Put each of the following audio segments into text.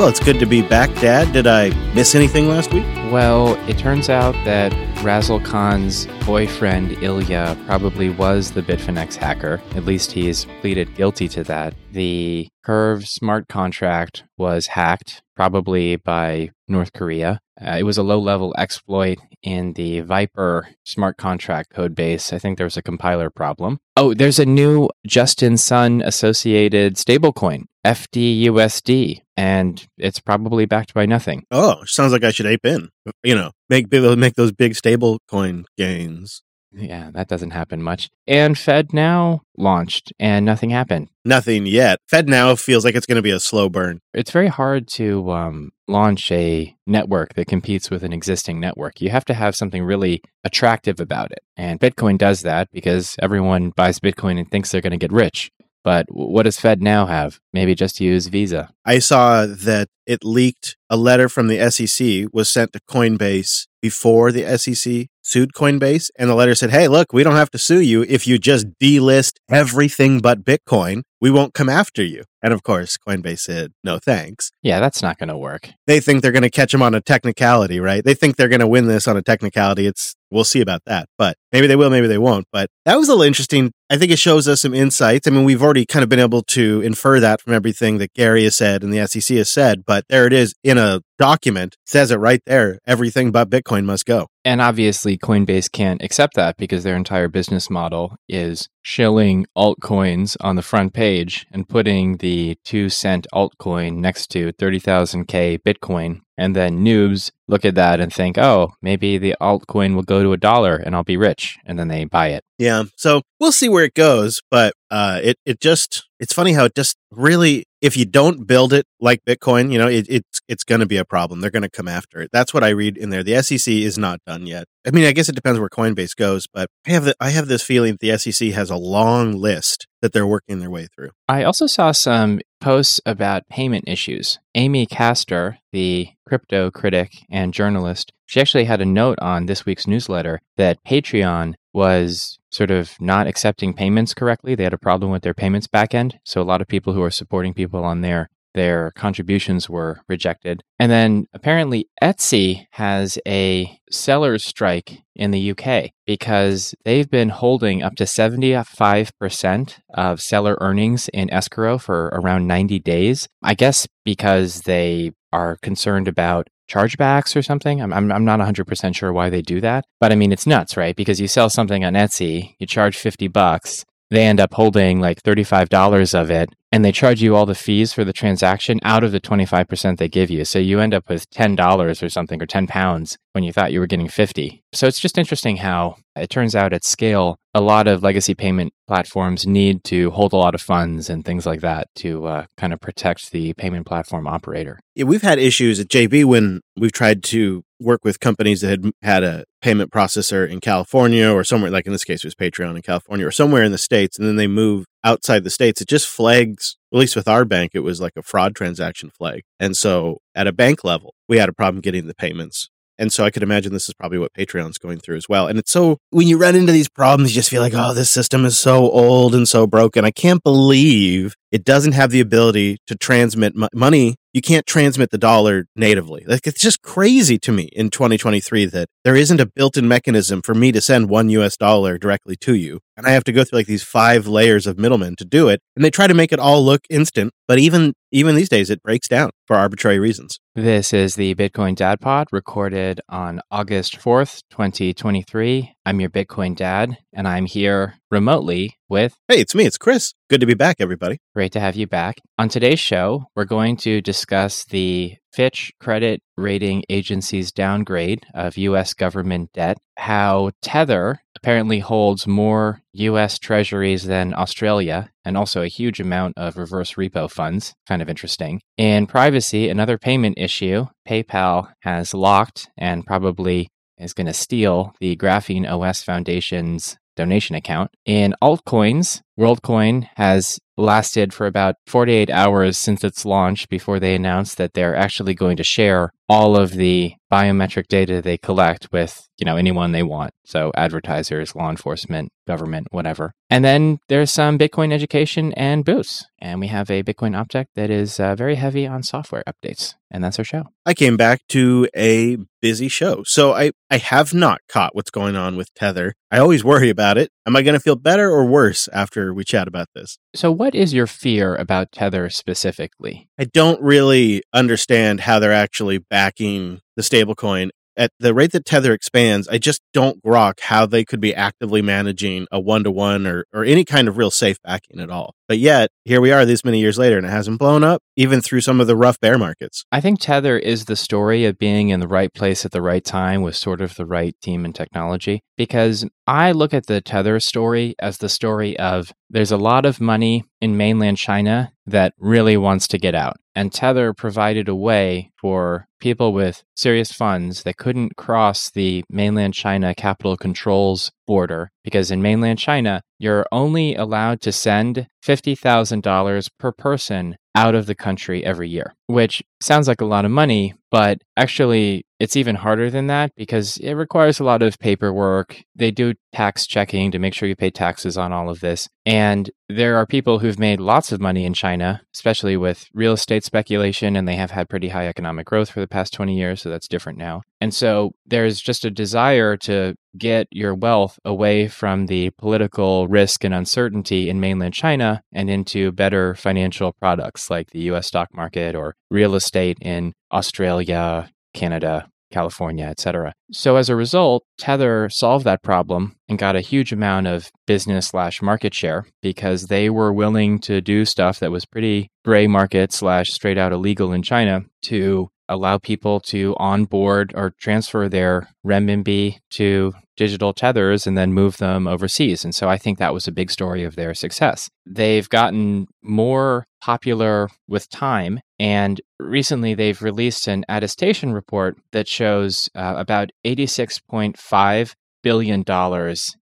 Well, it's good to be back, Dad. Did I miss anything last week? Well, it turns out that Razzlekhan's boyfriend Ilya probably was the Bitfinex hacker. At least he's pleaded guilty to that. The Curve smart contract was hacked, probably by North Korea. Uh, it was a low level exploit in the Vyper smart contract code base. I think there was a compiler problem. Oh, there's a new Justin Sun associated stablecoin, FDUSD, and it's probably backed by nothing. Oh, sounds like I should ape in. You know, make make those big stablecoin gains. Yeah, that doesn't happen much. And FedNow launched and nothing happened. Nothing yet. FedNow feels like it's going to be a slow burn. It's very hard to um, launch a network that competes with an existing network. You have to have something really attractive about it. And Bitcoin does that because everyone buys Bitcoin and thinks they're going to get rich. But what does FedNow have? Maybe just use Visa. I saw that it leaked a letter from the SEC was sent to Coinbase before the SEC sued Coinbase. And the letter said, Hey, look, we don't have to sue you if you just delist everything but Bitcoin. We won't come after you. And of course, Coinbase said, No thanks. Yeah, that's not going to work. They think they're going to catch them on a technicality, right? They think they're going to win this on a technicality. It's, we'll see about that. But maybe they will, maybe they won't. But that was a little interesting. I think it shows us some insights. I mean, we've already kind of been able to infer that from everything that Gary has said and the SEC has said, but there it is in a document says it right there everything but bitcoin must go and obviously coinbase can't accept that because their entire business model is shilling altcoins on the front page and putting the 2 cent altcoin next to 30,000k bitcoin and then noobs look at that and think oh maybe the altcoin will go to a dollar and i'll be rich and then they buy it yeah so we'll see where it goes but uh it it just it's funny how it just really if you don't build it like Bitcoin, you know, it, it's it's going to be a problem. They're going to come after it. That's what I read in there. The SEC is not done yet. I mean, I guess it depends where Coinbase goes, but I have the, I have this feeling that the SEC has a long list that they're working their way through. I also saw some posts about payment issues. Amy Castor, the crypto critic and journalist, she actually had a note on this week's newsletter that Patreon was sort of not accepting payments correctly. They had a problem with their payments backend. So a lot of people who are supporting people on there, their contributions were rejected. And then apparently Etsy has a seller's strike in the UK because they've been holding up to 75% of seller earnings in escrow for around 90 days. I guess because they are concerned about chargebacks or something. I'm, I'm, I'm not 100% sure why they do that. But I mean, it's nuts, right? Because you sell something on Etsy, you charge 50 bucks, they end up holding like $35 of it and they charge you all the fees for the transaction out of the 25% they give you. So you end up with $10 or something or 10 pounds when you thought you were getting 50. So it's just interesting how it turns out at scale, a lot of legacy payment platforms need to hold a lot of funds and things like that to uh, kind of protect the payment platform operator. Yeah, we've had issues at JB when we've tried to work with companies that had had a payment processor in California or somewhere, like in this case, it was Patreon in California or somewhere in the States, and then they move outside the States. It just flags, at least with our bank, it was like a fraud transaction flag. And so at a bank level, we had a problem getting the payments. And so I could imagine this is probably what Patreon's going through as well. And it's so, when you run into these problems, you just feel like, oh, this system is so old and so broken. I can't believe it doesn't have the ability to transmit m- money you can't transmit the dollar natively. Like it's just crazy to me in 2023 that there isn't a built-in mechanism for me to send one US dollar directly to you. And I have to go through like these five layers of middlemen to do it. And they try to make it all look instant, but even even these days it breaks down for arbitrary reasons. This is the Bitcoin Dad Pod recorded on August 4th, 2023. I'm your Bitcoin Dad, and I'm here remotely with. Hey, it's me, it's Chris. Good to be back, everybody. Great to have you back. On today's show, we're going to discuss the Fitch Credit Rating Agency's downgrade of U.S. government debt, how Tether apparently holds more U.S. treasuries than Australia, and also a huge amount of reverse repo funds. Kind of interesting. In privacy, another payment issue, PayPal has locked and probably is going to steal the Graphene OS Foundation's donation account. In altcoins, WorldCoin has lasted for about 48 hours since its launch before they announced that they're actually going to share all of the biometric data they collect with, you know, anyone they want. So advertisers, law enforcement, government, whatever. And then there's some Bitcoin education and boosts. And we have a Bitcoin object that is uh, very heavy on software updates. And that's our show. I came back to a busy show. So I, I have not caught what's going on with Tether. I always worry about it. Am I going to feel better or worse after we chat about this? So, what is your fear about Tether specifically? I don't really understand how they're actually backing the stablecoin at the rate that Tether expands, I just don't grok how they could be actively managing a one to one or or any kind of real safe backing at all. But yet, here we are this many years later and it hasn't blown up even through some of the rough bear markets. I think Tether is the story of being in the right place at the right time with sort of the right team and technology because I look at the Tether story as the story of there's a lot of money in mainland China that really wants to get out. And Tether provided a way for people with serious funds that couldn't cross the mainland China capital controls border because in mainland China, you're only allowed to send $50,000 per person out of the country every year, which sounds like a lot of money, but actually it's even harder than that because it requires a lot of paperwork. They do tax checking to make sure you pay taxes on all of this. And there are people who've made lots of money in China, especially with real estate speculation, and they have had pretty high economic growth for the past 20 years, so that's different now. And so there's just a desire to get your wealth away from the political risk and uncertainty in mainland China and into better financial products like the US stock market or real estate in Australia, Canada, California, etc. So as a result, Tether solved that problem and got a huge amount of business slash market share because they were willing to do stuff that was pretty gray market slash straight out illegal in China to allow people to onboard or transfer their renminbi to digital tethers and then move them overseas. And so I think that was a big story of their success. They've gotten more popular with time. And recently they've released an attestation report that shows uh, about $86.5 billion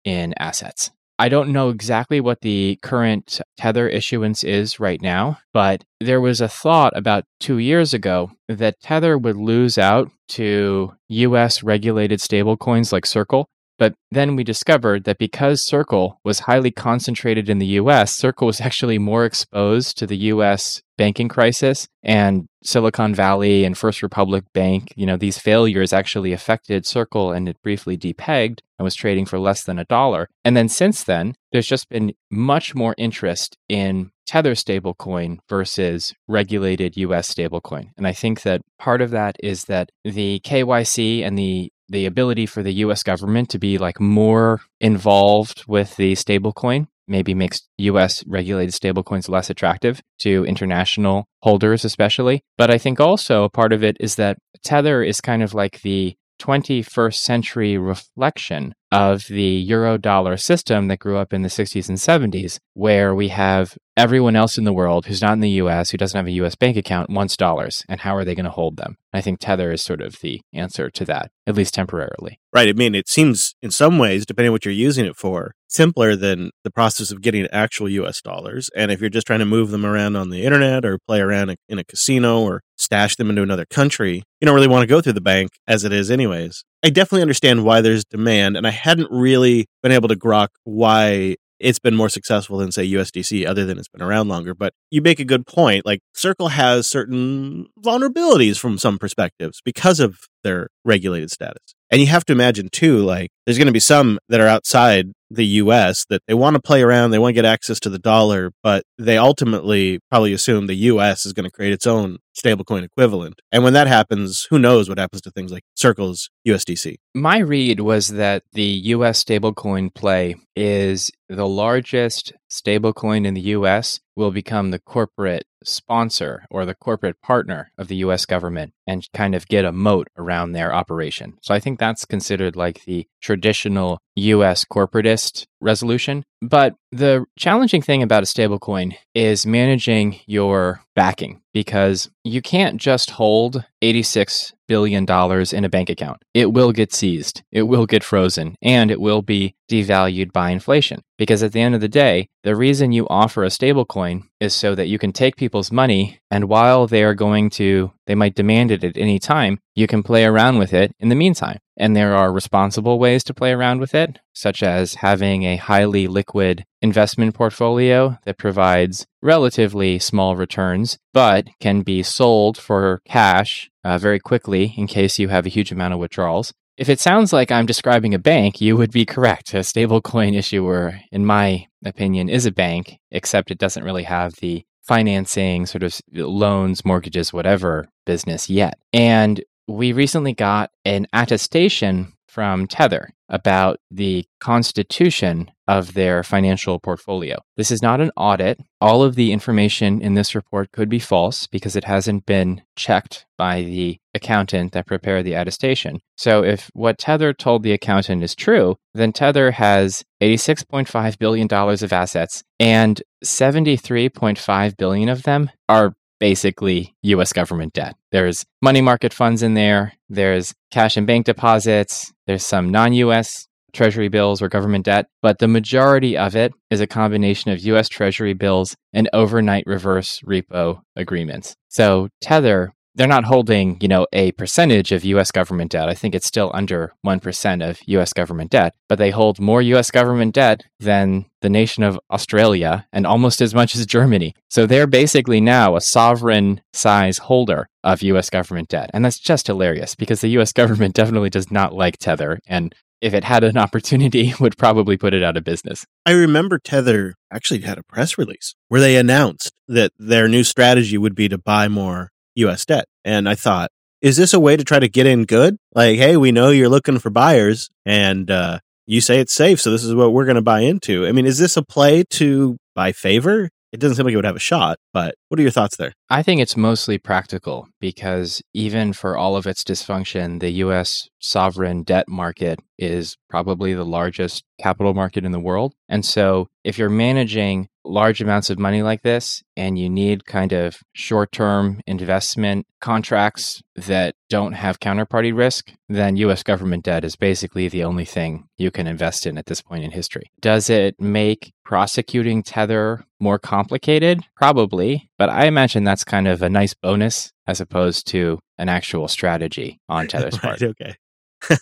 in assets. I don't know exactly what the current Tether issuance is right now, but there was a thought about two years ago that Tether would lose out to US regulated stablecoins like Circle. But then we discovered that because Circle was highly concentrated in the US, Circle was actually more exposed to the US banking crisis and Silicon Valley and First Republic Bank, you know, these failures actually affected Circle and it briefly depegged and was trading for less than a dollar. And then since then, there's just been much more interest in Tether stablecoin versus regulated US stablecoin. And I think that part of that is that the KYC and the the ability for the US government to be like more involved with the stablecoin maybe makes US regulated stablecoins less attractive to international holders, especially. But I think also part of it is that Tether is kind of like the 21st century reflection of the eurodollar system that grew up in the 60s and 70s, where we have everyone else in the world who's not in the US, who doesn't have a US bank account, wants dollars. And how are they going to hold them? I think Tether is sort of the answer to that, at least temporarily. Right. I mean, it seems in some ways, depending what you're using it for, simpler than the process of getting actual US dollars. And if you're just trying to move them around on the internet or play around in a casino or stash them into another country, you don't really want to go through the bank as it is, anyways. I definitely understand why there's demand, and I hadn't really been able to grok why it's been more successful than say USDC other than it's been around longer but you make a good point like circle has certain vulnerabilities from some perspectives because of their regulated status. And you have to imagine too like there's going to be some that are outside the US that they want to play around they want to get access to the dollar but they ultimately probably assume the US is going to create its own stablecoin equivalent and when that happens who knows what happens to things like circle's USDC my read was that the US stablecoin play is the largest stablecoin in the US will become the corporate sponsor or the corporate partner of the US government and kind of get a moat around their operation. So I think that's considered like the traditional US corporatist resolution. But the challenging thing about a stablecoin is managing your backing because you can't just hold $86 billion dollars in a bank account. It will get seized, it will get frozen, and it will be devalued by inflation. Because at the end of the day, the reason you offer a stablecoin is so that you can take people's money and while they are going to, they might demand it at any time, you can play around with it in the meantime. And there are responsible ways to play around with it, such as having a highly liquid investment portfolio that provides relatively small returns, but can be sold for cash uh, very quickly in case you have a huge amount of withdrawals. If it sounds like I'm describing a bank, you would be correct. A stablecoin issuer, in my opinion, is a bank, except it doesn't really have the financing, sort of loans, mortgages, whatever business yet. And we recently got an attestation from Tether about the constitution of their financial portfolio. This is not an audit. All of the information in this report could be false because it hasn't been checked by the accountant that prepared the attestation. So, if what Tether told the accountant is true, then Tether has $86.5 billion of assets, and 73.5 billion of them are basically US government debt. There's money market funds in there, there's cash and bank deposits, there's some non US treasury bills or government debt, but the majority of it is a combination of US treasury bills and overnight reverse repo agreements. So Tether they're not holding, you know, a percentage of US government debt. I think it's still under 1% of US government debt, but they hold more US government debt than the nation of Australia and almost as much as Germany. So they're basically now a sovereign size holder of US government debt. And that's just hilarious because the US government definitely does not like Tether and if it had an opportunity would probably put it out of business. I remember Tether actually had a press release where they announced that their new strategy would be to buy more US debt. And I thought, is this a way to try to get in good? Like, hey, we know you're looking for buyers and uh, you say it's safe, so this is what we're going to buy into. I mean, is this a play to buy favor? It doesn't seem like it would have a shot, but what are your thoughts there? I think it's mostly practical because even for all of its dysfunction, the US sovereign debt market is probably the largest capital market in the world. And so if you're managing large amounts of money like this and you need kind of short term investment contracts that don't have counterparty risk, then US government debt is basically the only thing you can invest in at this point in history. Does it make prosecuting Tether more complicated? Probably. But I imagine that's kind of a nice bonus as opposed to an actual strategy on Tether's part. okay.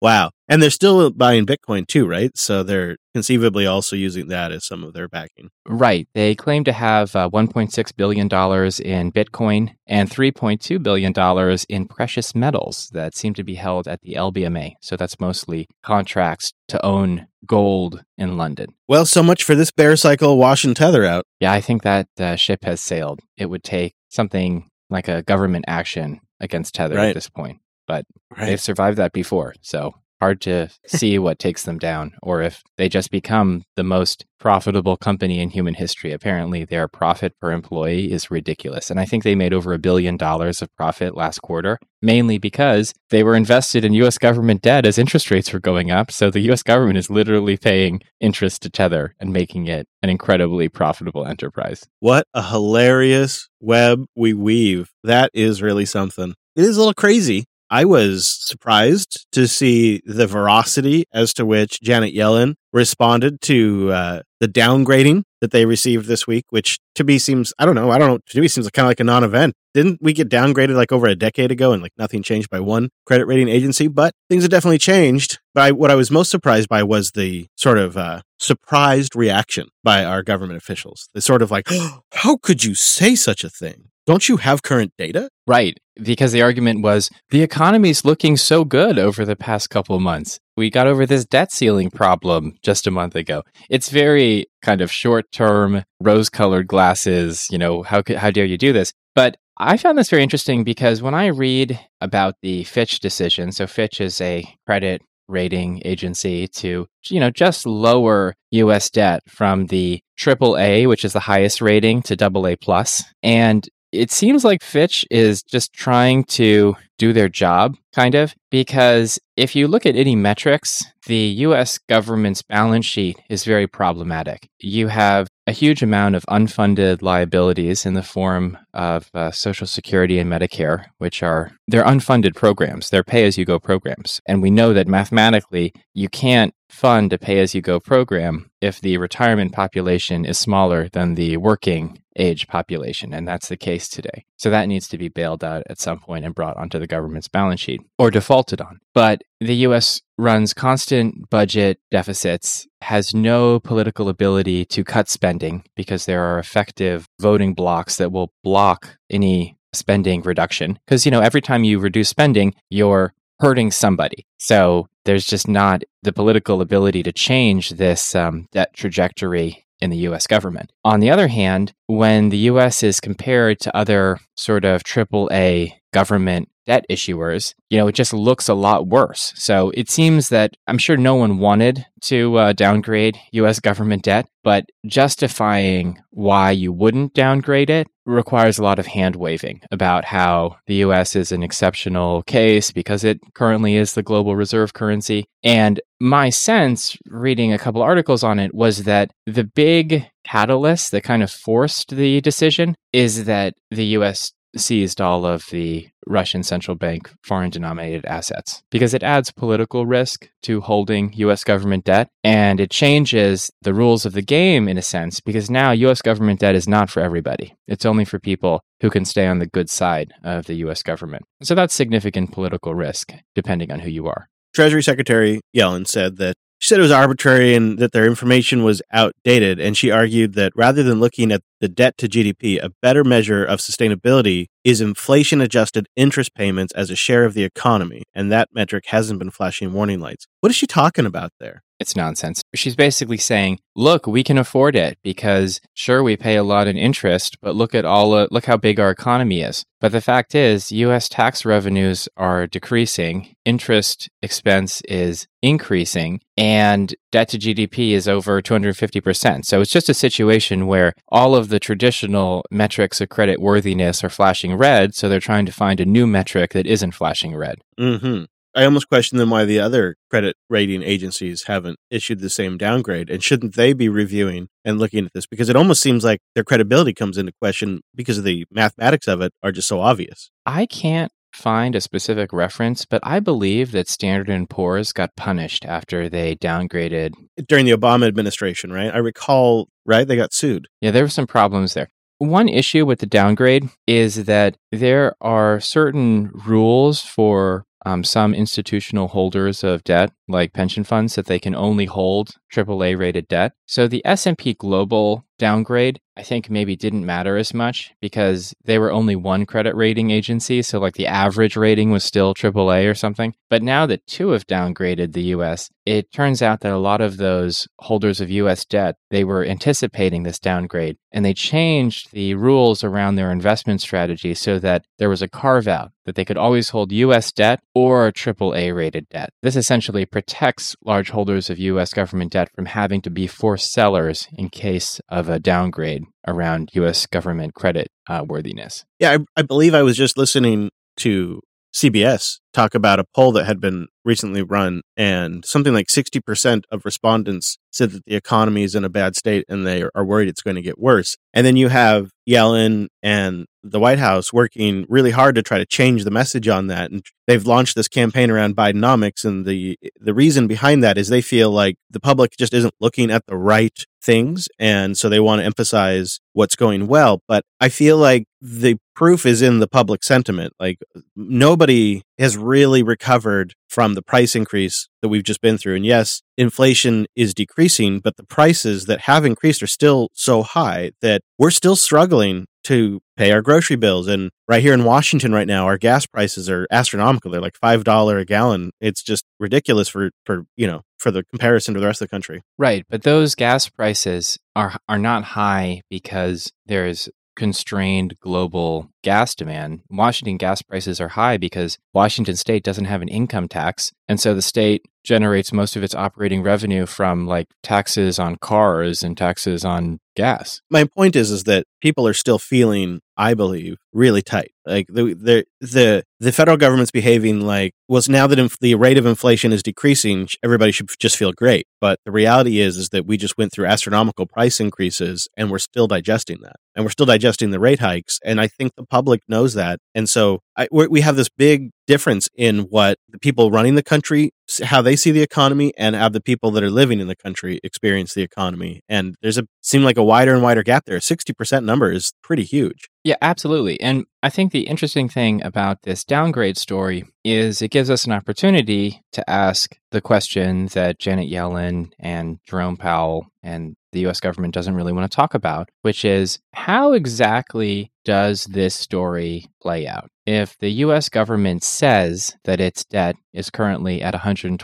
Wow. And they're still buying Bitcoin too, right? So they're conceivably also using that as some of their backing. Right. They claim to have uh, $1.6 billion in Bitcoin and $3.2 billion in precious metals that seem to be held at the LBMA. So that's mostly contracts to own gold in London. Well, so much for this bear cycle washing tether out. Yeah, I think that uh, ship has sailed. It would take something like a government action against tether right. at this point but right. they've survived that before. So hard to see what takes them down or if they just become the most profitable company in human history. Apparently, their profit per employee is ridiculous. And I think they made over a billion dollars of profit last quarter, mainly because they were invested in US government debt as interest rates were going up. So the US government is literally paying interest to Tether and making it an incredibly profitable enterprise. What a hilarious web we weave. That is really something. It is a little crazy I was surprised to see the veracity as to which Janet Yellen responded to uh, the downgrading that they received this week, which to me seems, I don't know, I don't know, to me seems kind of like a non event. Didn't we get downgraded like over a decade ago and like nothing changed by one credit rating agency? But things have definitely changed. But I, what I was most surprised by was the sort of uh, surprised reaction by our government officials. The sort of like, how could you say such a thing? Don't you have current data? Right. Because the argument was the economy's looking so good over the past couple of months. We got over this debt ceiling problem just a month ago. It's very kind of short term, rose colored glasses. You know, how, how dare you do this? But I found this very interesting because when I read about the Fitch decision, so Fitch is a credit rating agency to you know just lower US debt from the triple A which is the highest rating to double A plus and it seems like Fitch is just trying to do their job, kind of, because if you look at any metrics, the US government's balance sheet is very problematic. You have a huge amount of unfunded liabilities in the form of uh, Social Security and Medicare, which are they're unfunded programs. They're pay as you go programs, and we know that mathematically you can't fund a pay as you go program if the retirement population is smaller than the working age population. And that's the case today. So that needs to be bailed out at some point and brought onto the government's balance sheet or defaulted on. But the US runs constant budget deficits, has no political ability to cut spending because there are effective voting blocks that will block any spending reduction. Because, you know, every time you reduce spending, you're hurting somebody. So there's just not the political ability to change this um, debt trajectory in the US government. On the other hand, when the US is compared to other sort of AAA government debt issuers, you know, it just looks a lot worse. So it seems that I'm sure no one wanted to uh, downgrade US government debt, but justifying why you wouldn't downgrade it requires a lot of hand waving about how the US is an exceptional case because it currently is the global reserve currency. And my sense, reading a couple articles on it, was that the big catalyst that kind of forced the decision is that the US seized all of the Russian central bank foreign denominated assets because it adds political risk to holding US government debt and it changes the rules of the game in a sense because now US government debt is not for everybody. It's only for people who can stay on the good side of the US government. So that's significant political risk depending on who you are. Treasury Secretary Yellen said that she said it was arbitrary and that their information was outdated. And she argued that rather than looking at the debt to GDP, a better measure of sustainability is inflation adjusted interest payments as a share of the economy. And that metric hasn't been flashing warning lights. What is she talking about there? It's nonsense. She's basically saying, "Look, we can afford it because sure we pay a lot in interest, but look at all uh, look how big our economy is." But the fact is, US tax revenues are decreasing, interest expense is increasing, and debt to GDP is over 250%. So it's just a situation where all of the traditional metrics of credit worthiness are flashing red, so they're trying to find a new metric that isn't flashing red. Mm-hmm. I almost question them why the other credit rating agencies haven't issued the same downgrade. And shouldn't they be reviewing and looking at this? Because it almost seems like their credibility comes into question because of the mathematics of it are just so obvious. I can't find a specific reference, but I believe that Standard & Poor's got punished after they downgraded during the Obama administration, right? I recall, right? They got sued. Yeah, there were some problems there. One issue with the downgrade is that there are certain rules for um, some institutional holders of debt, like pension funds, that they can only hold AAA rated debt. So the S&P Global downgrade, I think maybe didn't matter as much because they were only one credit rating agency. So, like the average rating was still AAA or something. But now that two have downgraded the US, it turns out that a lot of those holders of US debt, they were anticipating this downgrade and they changed the rules around their investment strategy so that there was a carve out that they could always hold US debt or AAA rated debt. This essentially protects large holders of US government debt from having to be forced sellers in case of a downgrade around U.S. government credit uh, worthiness. Yeah, I, I believe I was just listening to CBS talk about a poll that had been recently run, and something like 60% of respondents said that the economy is in a bad state and they are worried it's going to get worse. And then you have Yellen and the White House working really hard to try to change the message on that. And they've launched this campaign around Bidenomics. And the, the reason behind that is they feel like the public just isn't looking at the right things. And so they want to emphasize what's going well. But I feel like the proof is in the public sentiment. Like nobody has really recovered from the price increase that we've just been through. And yes, inflation is decreasing, but the prices that have increased are still so high that we're still struggling to pay our grocery bills. And right here in Washington right now, our gas prices are astronomical. They're like five dollar a gallon. It's just ridiculous for for you know for the comparison to the rest of the country. Right, but those gas prices are are not high because there's constrained global gas demand. Washington gas prices are high because Washington state doesn't have an income tax. And so the state generates most of its operating revenue from like taxes on cars and taxes on gas. My point is, is that people are still feeling, I believe, really tight. Like the the the the federal government's behaving like well, now that inf- the rate of inflation is decreasing, everybody should just feel great. But the reality is, is that we just went through astronomical price increases, and we're still digesting that, and we're still digesting the rate hikes. And I think the public knows that, and so I, we have this big difference in what the people running the country how they see the economy and how the people that are living in the country experience the economy. And there's a seem like a wider and wider gap there. A 60% number is pretty huge yeah, absolutely. And I think the interesting thing about this downgrade story is it gives us an opportunity to ask the question that Janet Yellen and Jerome Powell and the US government doesn't really want to talk about, which is how exactly does this story play out? If the US government says that its debt is currently at 128%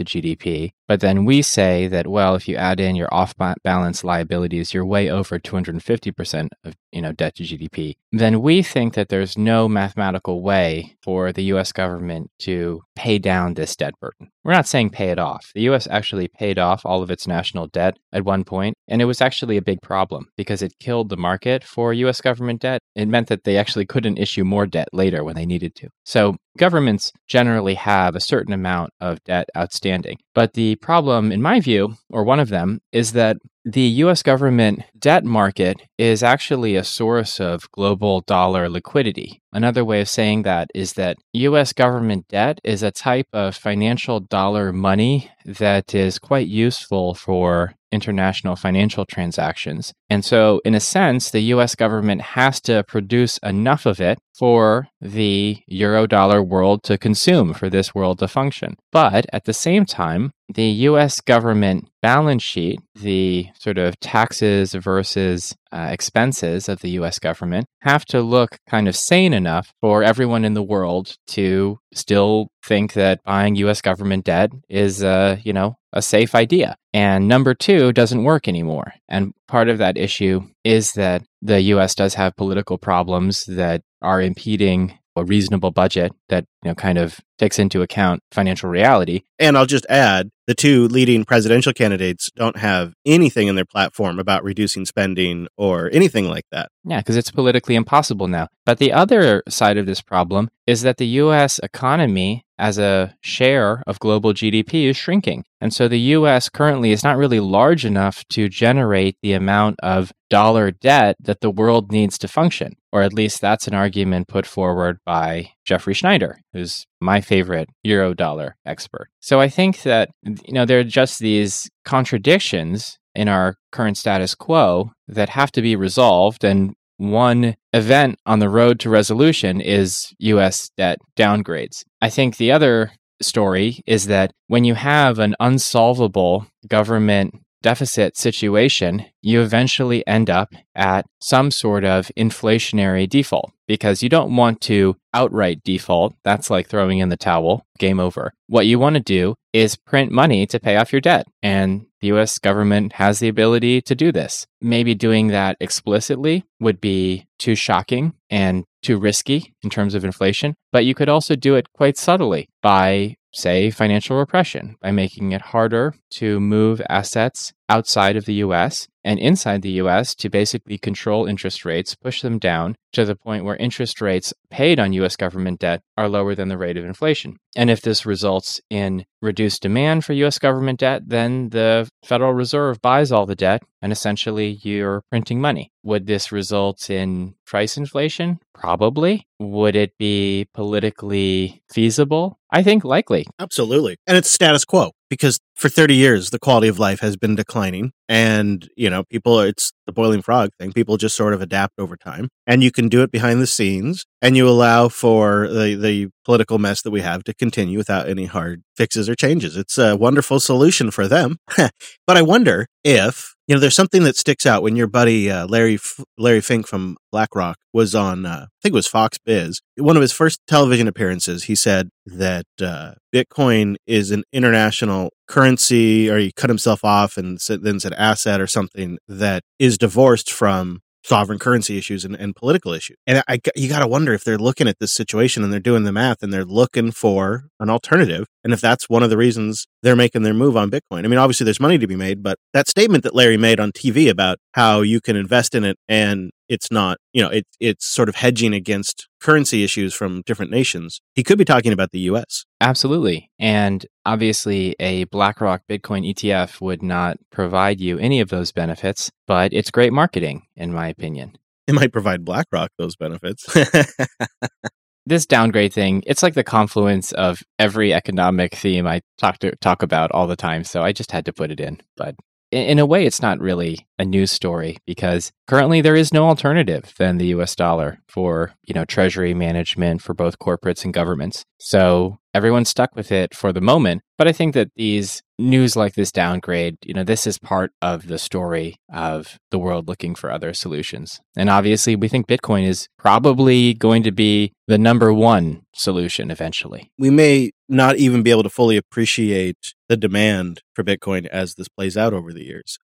of GDP, but then we say that, well, if you add in your off balance liabilities, you're way over 250% of you know, debt to GDP, then we think that there's no mathematical way for the US government to pay down this debt burden. We're not saying pay it off. The US actually paid off all of its national debt at one point, and it was actually a big problem because it killed the market for US government debt. It meant that they actually couldn't issue more debt later when they needed to. So governments generally have a certain amount of debt outstanding. But the problem, in my view, or one of them, is that the US government debt market is actually a source of global dollar liquidity. Another way of saying that is that US government debt is a type of financial dollar money that is quite useful for international financial transactions. And so, in a sense, the US government has to produce enough of it for the euro dollar world to consume, for this world to function. But at the same time, the US government balance sheet, the sort of taxes versus uh, expenses of the US government, have to look kind of sane enough for everyone in the world to still think that buying US government debt is, uh, you know, a safe idea. And number two doesn't work anymore. And part of that issue is that the US does have political problems that are impeding a reasonable budget that you know kind of takes into account financial reality. And I'll just add the two leading presidential candidates don't have anything in their platform about reducing spending or anything like that. Yeah, because it's politically impossible now. But the other side of this problem is that the US economy as a share of global GDP is shrinking. And so the US currently is not really large enough to generate the amount of dollar debt that the world needs to function. Or at least that's an argument put forward by Jeffrey Snider, who's my favorite euro dollar expert. So I think that you know there are just these contradictions in our current status quo that have to be resolved and one event on the road to resolution is US debt downgrades. I think the other story is that when you have an unsolvable government deficit situation, you eventually end up at some sort of inflationary default because you don't want to outright default. That's like throwing in the towel, game over. What you want to do is print money to pay off your debt. And the US government has the ability to do this. Maybe doing that explicitly would be too shocking and too risky in terms of inflation, but you could also do it quite subtly by say, financial repression by making it harder to move assets outside of the US and inside the US to basically control interest rates, push them down to the point where interest rates paid on US government debt are lower than the rate of inflation. And if this results in reduced demand for US government debt, then the Federal Reserve buys all the debt and essentially you're printing money. Would this result in price inflation? Probably. Would it be politically feasible? I think likely. Absolutely. And it's status quo because for 30 years the quality of life has been declining and you know people it's the boiling frog thing people just sort of adapt over time and you can do it behind the scenes and you allow for the, the political mess that we have to continue without any hard fixes or changes. It's a wonderful solution for them. But i wonder if you know, there's something that sticks out when your buddy uh, Larry F- Larry Fink from BlackRock was on, uh, I think it was Fox Biz. One of his first television appearances, he said that uh, Bitcoin is an international currency, or he cut himself off and then said asset or something that is divorced from sovereign currency issues and, and political issues. And I, you got to wonder if they're looking at this situation and they're doing the math and they're looking for an alternative And if that's one of the reasons they're making their move on Bitcoin, I mean, obviously there's money to be made, but that statement that Larry made on TV about how you can invest in it and it's not, you know, it, it's sort of hedging against currency issues from different nations. He could be talking about the US. Absolutely. And obviously, a BlackRock Bitcoin ETF would not provide you any of those benefits, but it's great marketing, in my opinion. It might provide BlackRock those benefits. this downgrade thing, it's like the confluence of every economic theme I talk to talk about all the time. So I just had to put it in. But in a way, it's not really a news story because currently there is no alternative than the US dollar for, you know, treasury management for both corporates and governments. So everyone's stuck with it for the moment. But I think that these news like this downgrade, you know, this is part of the story of the world looking for other solutions. And obviously, we think Bitcoin is probably going to be the number one solution eventually. We may not even be able to fully appreciate the demand for Bitcoin as this plays out over the years.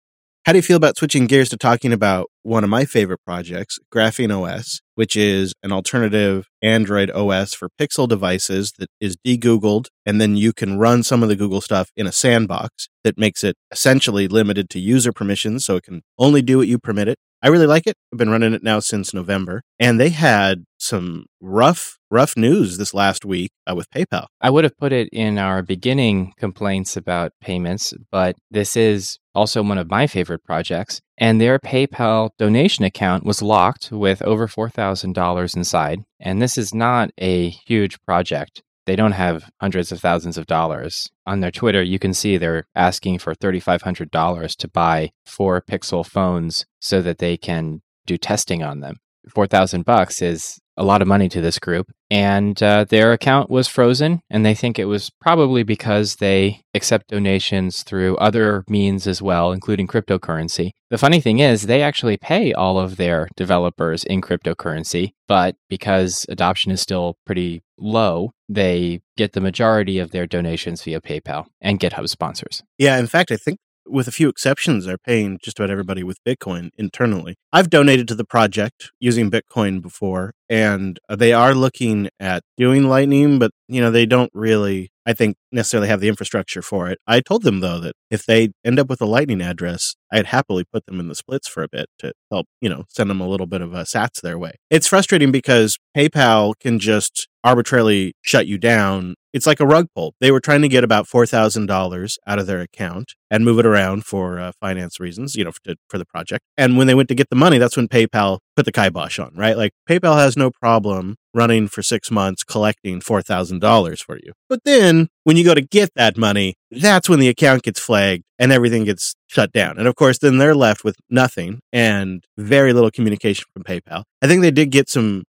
How do you feel about switching gears to talking about one of my favorite projects, Graphene OS, which is an alternative Android OS for Pixel devices that is de-Googled, and then you can run some of the Google stuff in a sandbox that makes it essentially limited to user permissions, so it can only do what you permit it. I really like it. I've been running it now since November, and they had some rough, rough news this last week uh, with PayPal. I would have put it in our beginning complaints about payments, but this is also one of my favorite projects. And their PayPal donation account was locked with over $4,000 inside. And this is not a huge project. They don't have hundreds of thousands of dollars. On their Twitter, you can see they're asking for $3,500 to buy four Pixel phones so that they can do testing on them. 4,000 bucks is a lot of money to this group. And uh, their account was frozen, and they think it was probably because they accept donations through other means as well, including cryptocurrency. The funny thing is, they actually pay all of their developers in cryptocurrency, but because adoption is still pretty low, they get the majority of their donations via PayPal and GitHub sponsors. Yeah, in fact, I think with a few exceptions, they're paying just about everybody with Bitcoin internally. I've donated to the project using Bitcoin before, and they are looking at doing Lightning, but you know they don't really, I think, necessarily have the infrastructure for it. I told them though that if they end up with a Lightning address, I'd happily put them in the splits for a bit to help, you know, send them a little bit of a Sats their way. It's frustrating because PayPal can just arbitrarily shut you down it's like a rug pull. They were trying to get about four thousand dollars out of their account and move it around for uh, finance reasons, you know, to, for the project. And when they went to get the money, that's when PayPal put the kibosh on, right? Like PayPal has no problem running for six months collecting four thousand dollars for you, but then when you go to get that money, that's when the account gets flagged and everything gets shut down. And of course, then they're left with nothing and very little communication from PayPal. I think they did get some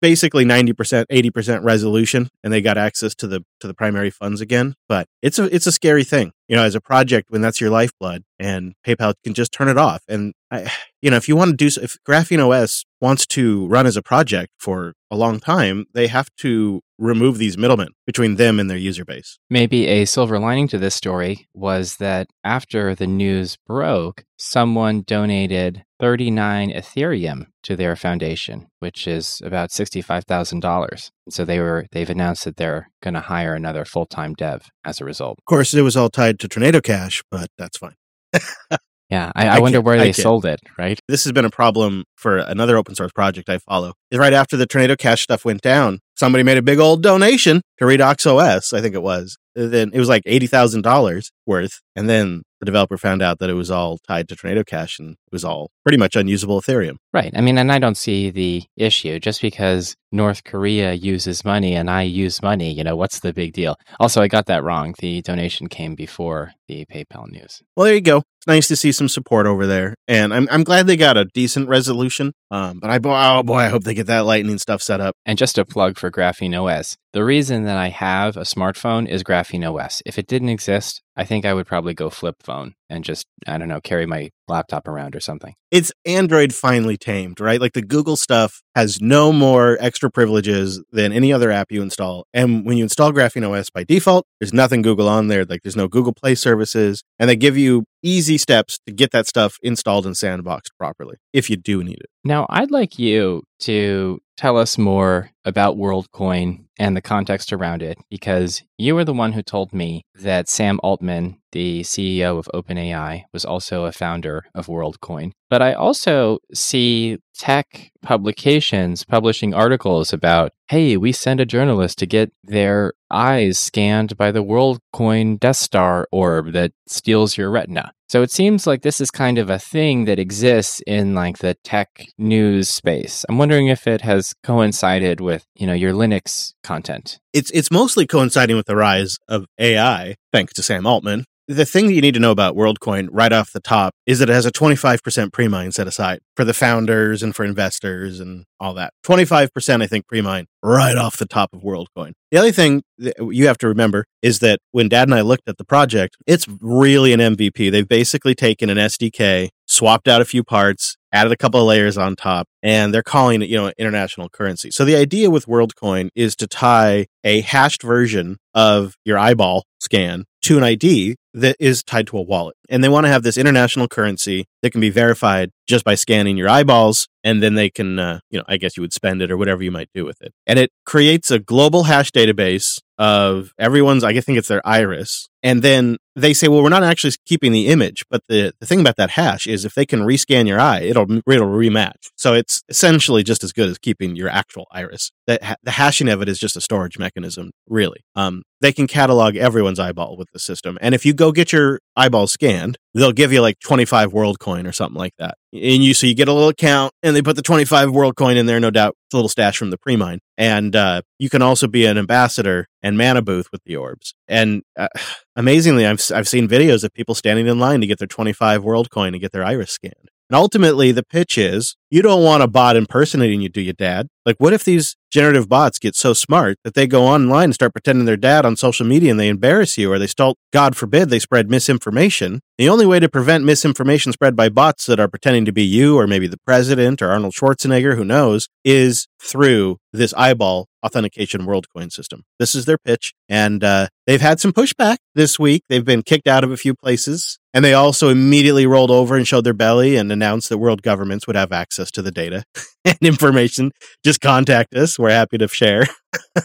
basically 90%, 80% resolution and they got access to the to the primary funds again, but it's a it's a scary thing. You know, as a project when that's your lifeblood and PayPal can just turn it off. And I you know, if you want to do if Graphene OS wants to run as a project for a long time, they have to remove these middlemen between them and their user base. Maybe a silver lining to this story was that after the news broke, someone donated 39 Ethereum to their foundation, which is about $65,000. So they were they've announced that they're going to hire another full-time dev as a result. Of course, it was all tied to Tornado Cash, but that's fine. Yeah, I, I, I wonder where they sold it, right? This has been a problem for another open source project I follow. Is right after the Tornado Cash stuff went down, somebody made a big old donation to Redux OS, I think it was. Then it was like $80,000 worth. And then the developer found out that it was all tied to Tornado Cash and it was all pretty much unusable Ethereum. Right. I mean, and I don't see the issue just because North Korea uses money and I use money, you know, what's the big deal? Also, I got that wrong. The donation came before the PayPal news. Well, there you go. It's nice to see some support over there. And I'm, I'm glad they got a decent resolution. Um, but I, oh boy, I hope they get that lightning stuff set up. And just a plug for Graphene OS. The reason that I have a smartphone is Graphene OS. If it didn't exist, I think I would probably go flip phone and just, I don't know, carry my laptop around or something. It's Android finally tamed, right? Like the Google stuff has no more extra privileges than any other app you install. And when you install Graphene OS by default, there's nothing Google on there. Like there's no Google Play services. And they give you easy steps to get that stuff installed and sandboxed properly if you do need it. Now, I'd like you to tell us more about WorldCoin and the context around it because you were the one who told me that Sam Altman, the CEO of OpenAI, was also a founder of WorldCoin. But I also see tech publications publishing articles about, hey, we send a journalist to get their eyes scanned by the WorldCoin Death Star orb that steals your retina. So it seems like this is kind of a thing that exists in like the tech news space. I'm wondering if it has coincided with, you know, your Linux content. It's it's mostly coinciding with the rise of AI, thanks to Sam Altman, the thing that you need to know about WorldCoin right off the top is that it has a 25% pre-mine set aside for the founders and for investors and all that. 25% I think pre-mine right off the top of WorldCoin. The other thing that you have to remember is that when dad and I looked at the project, it's really an MVP. They've basically taken an SDK, swapped out a few parts, added a couple of layers on top, and they're calling it, you know, international currency. So the idea with WorldCoin is to tie a hashed version of your eyeball scan to an ID that is tied to a wallet. And they want to have this international currency that can be verified just by scanning your eyeballs. And then they can, uh, you know, I guess you would spend it or whatever you might do with it. And it creates a global hash database of everyone's, I think it's their iris. And then they say, well, we're not actually keeping the image. But the, the thing about that hash is if they can rescan your eye, it'll, it'll rematch. So it's essentially just as good as keeping your actual iris. The, the hashing of it is just a storage mechanism, really. Um, they can catalog everyone's eyeball with the system. And if you go get your eyeball scanned, they'll give you like 25 world coin or something like that. And you, so you get a little account and they put the 25 world coin in there, no doubt. It's a little stash from the pre-mine. And, uh, you can also be an ambassador and mana booth with the orbs. And, uh, amazingly, I've, I've seen videos of people standing in line to get their 25 World Coin and get their iris scanned. And ultimately, the pitch is you don't want a bot impersonating you, do you, dad? Like, what if these generative bots get so smart that they go online and start pretending they're dad on social media and they embarrass you or they start, God forbid, they spread misinformation? The only way to prevent misinformation spread by bots that are pretending to be you or maybe the president or Arnold Schwarzenegger, who knows, is through this eyeball authentication WorldCoin system. This is their pitch. And uh, they've had some pushback this week. They've been kicked out of a few places. And they also immediately rolled over and showed their belly and announced that world governments would have access to the data and information. Just contact us. We're happy to share.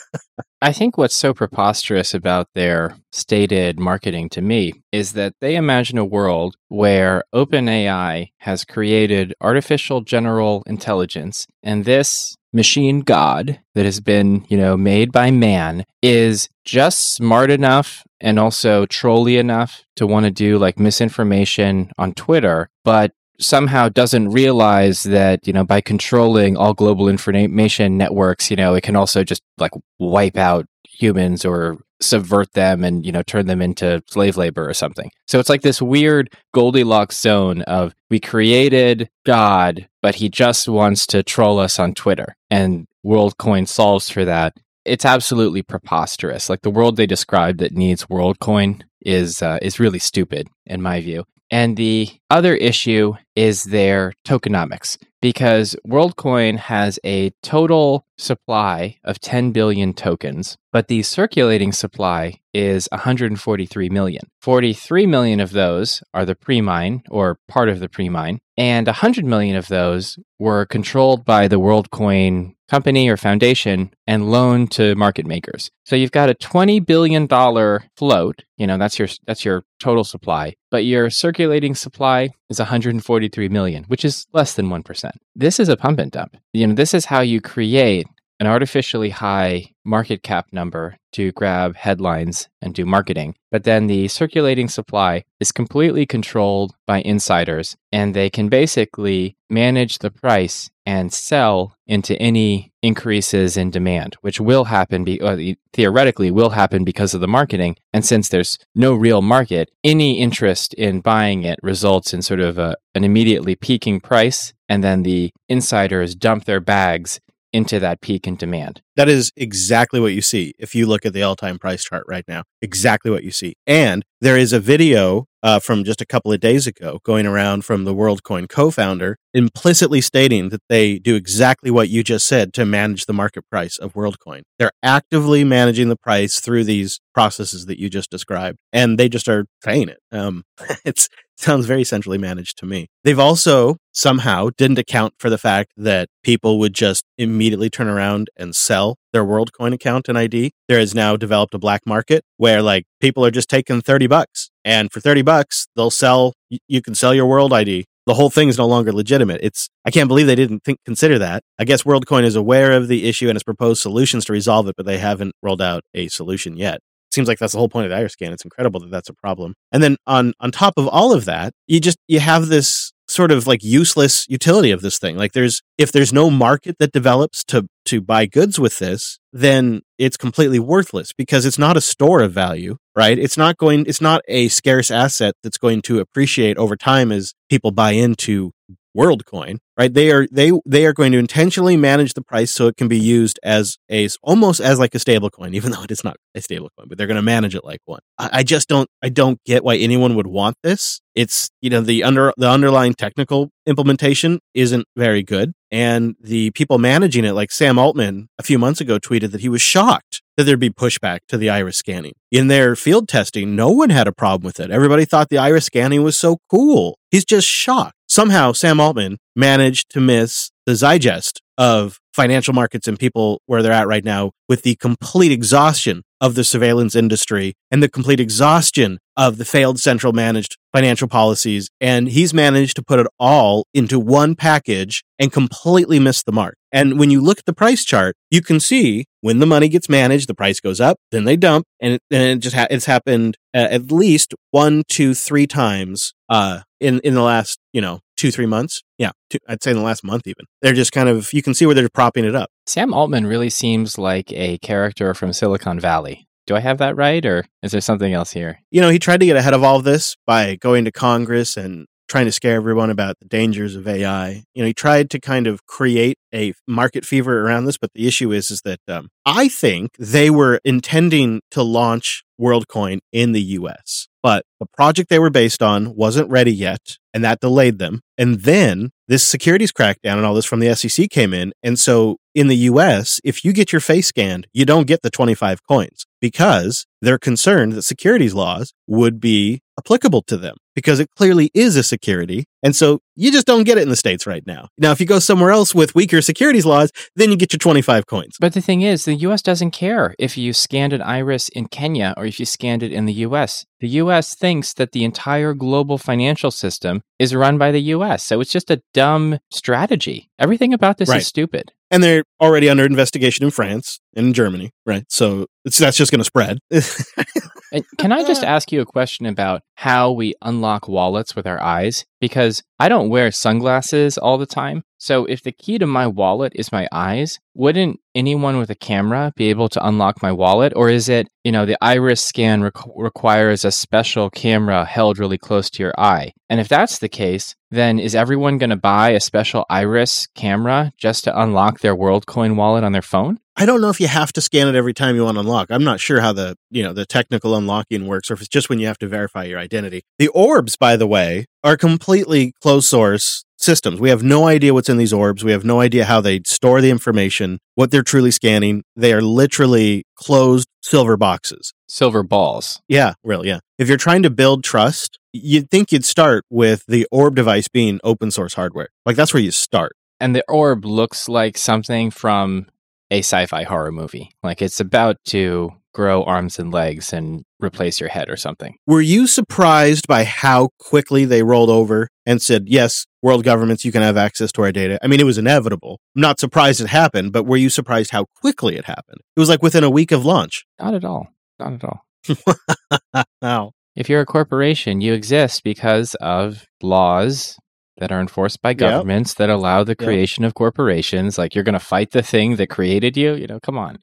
I think what's so preposterous about their stated marketing to me is that they imagine a world where OpenAI has created artificial general intelligence and this machine god that has been, you know, made by man is just smart enough and also trolly enough to want to do like misinformation on Twitter, but somehow doesn't realize that you know by controlling all global information networks you know it can also just like wipe out humans or subvert them and you know turn them into slave labor or something. So it's like this weird goldilocks zone of we created god but he just wants to troll us on twitter and worldcoin solves for that. It's absolutely preposterous. Like the world they describe that needs worldcoin is uh, is really stupid in my view. And the other issue is their tokenomics because WorldCoin has a total supply of 10 billion tokens, but the circulating supply is 143 million. 43 million of those are the pre-mine or part of the pre-mine, and 100 million of those were controlled by the WorldCoin company or foundation and loaned to market makers. So you've got a 20 billion dollar float, you know, that's your that's your total supply, but your circulating supply is 143 million, which is less than 1%. This is a pump and dump. You know, this is how you create an artificially high market cap number to grab headlines and do marketing. But then the circulating supply is completely controlled by insiders, and they can basically manage the price and sell into any increases in demand, which will happen, be, theoretically, will happen because of the marketing. And since there's no real market, any interest in buying it results in sort of a, an immediately peaking price, and then the insiders dump their bags into that peak in demand. That is exactly what you see if you look at the all time price chart right now. Exactly what you see. And there is a video uh, from just a couple of days ago going around from the WorldCoin co founder implicitly stating that they do exactly what you just said to manage the market price of WorldCoin. They're actively managing the price through these processes that you just described, and they just are saying it. Um, it's sounds very centrally managed to me. They've also somehow didn't account for the fact that people would just immediately turn around and sell their WorldCoin account and ID. There has now developed a black market where like people are just taking 30 bucks and for 30 bucks they'll sell you can sell your world ID. The whole thing is no longer legitimate. It's I can't believe they didn't think consider that. I guess WorldCoin is aware of the issue and has proposed solutions to resolve it, but they haven't rolled out a solution yet seems like that's the whole point of the iris scan. It's incredible that that's a problem. And then on on top of all of that you just you have this sort of like useless utility of this thing. Like there's if there's no market that develops to to buy goods with this then it's completely worthless because it's not a store of value right? It's not going it's not a scarce asset that's going to appreciate over time as people buy into WorldCoin, right? They are they they are going to intentionally manage the price so it can be used as a almost as like a stable coin, even though it is not a stable coin, but they're going to manage it like one. I, I, just don't I don't get why anyone would want this. It's you know the under the underlying technical implementation isn't very good, and the people managing it, like Sam Altman, a few months ago tweeted that he was shocked that there'd be pushback to the iris scanning. In their field testing, no one had a problem with it. Everybody thought the iris scanning was so cool. He's just shocked somehow Sam Altman managed to miss the Zygest of financial markets and people where they're at right now with the complete exhaustion of the surveillance industry and the complete exhaustion of the failed central managed financial policies. And he's managed to put it all into one package and completely miss the mark. And when you look at the price chart, you can see when the money gets managed, the price goes up, then they dump, and it, and it just ha- it's happened uh, at least one, two, three times uh, in in the last you know two three months. Yeah, two, I'd say in the last month even. They're just kind of you can see where they're propping it up. Sam Altman really seems like a character from Silicon Valley. Do I have that right, or is there something else here? You know, he tried to get ahead of all of this by going to Congress and trying to scare everyone about the dangers of AI. You know, he tried to kind of create a market fever around this, but the issue is is that um, I think they were intending to launch WorldCoin in the US, but the project they were based on wasn't ready yet, and that delayed them. And then this securities crackdown and all this from the SEC came in, and so in the US, if you get your face scanned, you don't get the 25 coins because they're concerned that securities laws would be applicable to them because it clearly is a security. And so you just don't get it in the States right now. Now, if you go somewhere else with weaker securities laws, then you get your 25 coins. But the thing is, the US doesn't care if you scanned an iris in Kenya or if you scanned it in the US. The US thinks that the entire global financial system is run by the US. So it's just a dumb strategy. Everything about this right. is stupid and they're already under investigation in France and in Germany, right? So that's just going to spread. can I just ask you a question about how we unlock wallets with our eyes? Because I don't wear sunglasses all the time. So if the key to my wallet is my eyes, wouldn't anyone with a camera be able to unlock my wallet? Or is it, you know, the iris scan re- requires a special camera held really close to your eye? And if that's the case, then is everyone going to buy a special iris camera just to unlock their WorldCoin wallet on their phone? I don't know if you have to scan it every time you want to unlock. I'm not sure how the, you know, the technical unlocking works or if it's just when you have to verify your identity. The orbs, by the way, are completely closed source systems. We have no idea what's in these orbs. We have no idea how they store the information, what they're truly scanning. They are literally closed silver boxes. Silver balls. Yeah, really, yeah. If you're trying to build trust, you'd think you'd start with the orb device being open source hardware. Like that's where you start. And the orb looks like something from a sci-fi horror movie. Like it's about to grow arms and legs and replace your head or something. Were you surprised by how quickly they rolled over and said, "Yes, world governments, you can have access to our data"? I mean, it was inevitable. I'm not surprised it happened, but were you surprised how quickly it happened? It was like within a week of launch. Not at all. Not at all. wow. If you're a corporation, you exist because of laws that are enforced by governments yep. that allow the creation yep. of corporations. Like you're going to fight the thing that created you. You know, come on.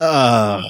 Uh,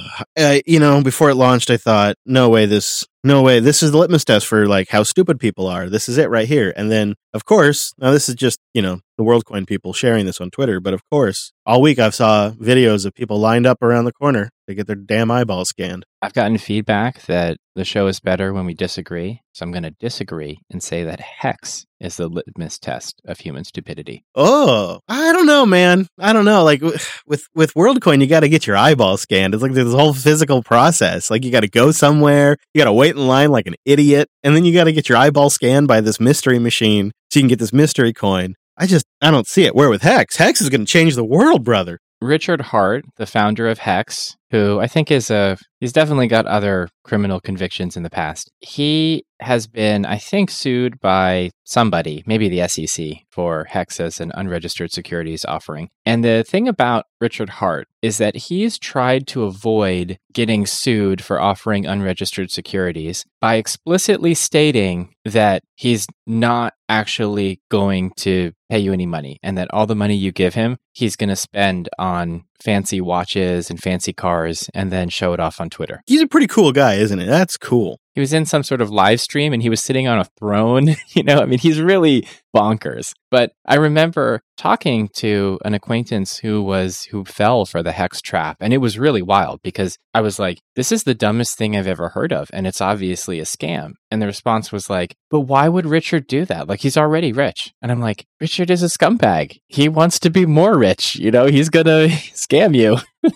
you know, before it launched, I thought, no way, this, no way, this is the litmus test for like how stupid people are. This is it right here. And then, of course, now this is just, you know, the WorldCoin people sharing this on Twitter, but of course, all week I've saw videos of people lined up around the corner to get their damn eyeball scanned. I've gotten feedback that the show is better when we disagree. So I'm going to disagree and say that Hex is the litmus test of human stupidity. Oh, I don't know, man. I don't know. Like with with WorldCoin, you got to get your eyeball scanned. It's like this whole physical process. Like you got to go somewhere, you got to wait in line like an idiot, and then you got to get your eyeball scanned by this mystery machine so you can get this mystery coin. I just I don't see it. Where with Hex? Hex is going to change the world, brother. Richard Heart, the founder of Hex, who I think is a he's definitely got other criminal convictions in the past. He has been, I think, sued by somebody, maybe the SEC, for Hex as an unregistered securities offering. And the thing about Richard Heart is that he's tried to avoid getting sued for offering unregistered securities by explicitly stating that he's not actually going to pay you any money and that all the money you give him, he's going to spend on fancy watches and fancy cars and then show it off on Twitter. He's a pretty cool guy, isn't it? That's cool. He was in some sort of live stream and he was sitting on a throne. you know, I mean, he's really bonkers. But I remember talking to an acquaintance who was who fell for the hex trap and it was really wild because I was like, this is the dumbest thing I've ever heard of and it's obviously a scam. And the response was like, but why would Richard do that? Like he's already rich. And I'm like, Richard is a scumbag. He wants to be more rich, you know, he's going to scam you.